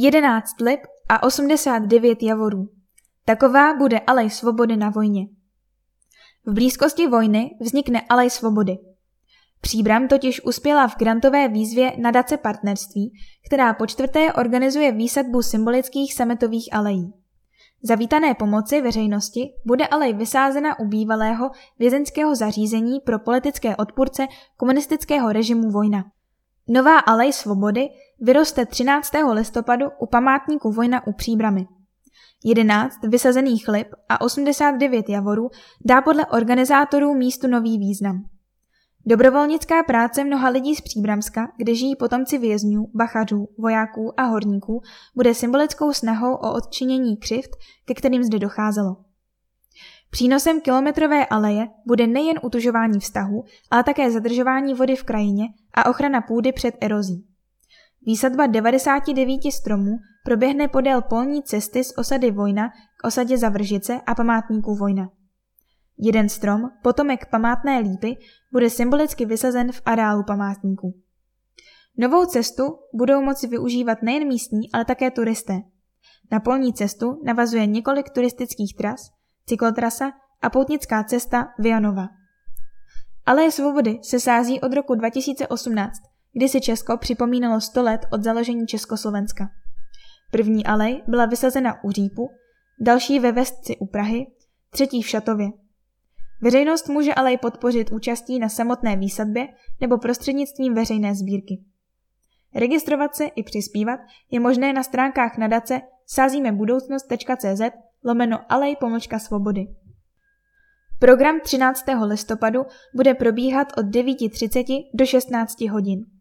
11 lip a 89 javorů. Taková bude alej svobody na vojně. V blízkosti vojny vznikne alej svobody. Příbram totiž uspěla v grantové výzvě nadace partnerství, která po čtvrté organizuje výsadbu symbolických sametových alejí. Za vítané pomoci veřejnosti bude alej vysázena u bývalého vězenského zařízení pro politické odpůrce komunistického režimu Vojna. Nová alej svobody vyroste 13. listopadu u památníku Vojna u Příbramy. 11 vysazených lip a 89 javorů dá podle organizátorů místu nový význam. Dobrovolnická práce mnoha lidí z Příbramska, kde žijí potomci vězňů, bachařů, vojáků a horníků, bude symbolickou snahou o odčinění křivt, ke kterým zde docházelo. Přínosem kilometrové aleje bude nejen utužování vztahu, ale také zadržování vody v krajině a ochrana půdy před erozí. Výsadba 99 stromů proběhne podél polní cesty z osady Vojna k osadě Zavržice a památníků Vojna. Jeden strom, potomek památné lípy, bude symbolicky vysazen v areálu památníku. Novou cestu budou moci využívat nejen místní, ale také turisté. Na polní cestu navazuje několik turistických tras, cyklotrasa a poutnická cesta Vianova. Aleje svobody se sází od roku 2018, kdy si Česko připomínalo 100 let od založení Československa. První alej byla vysazena u Řípu, další ve Vestci u Prahy, třetí v Šatově. Veřejnost může ale i podpořit účastí na samotné výsadbě nebo prostřednictvím veřejné sbírky. Registrovat se i přispívat je možné na stránkách nadace sázímebudoucnost.cz lomeno alej pomlčka svobody. Program 13. listopadu bude probíhat od 9.30 do 16 hodin.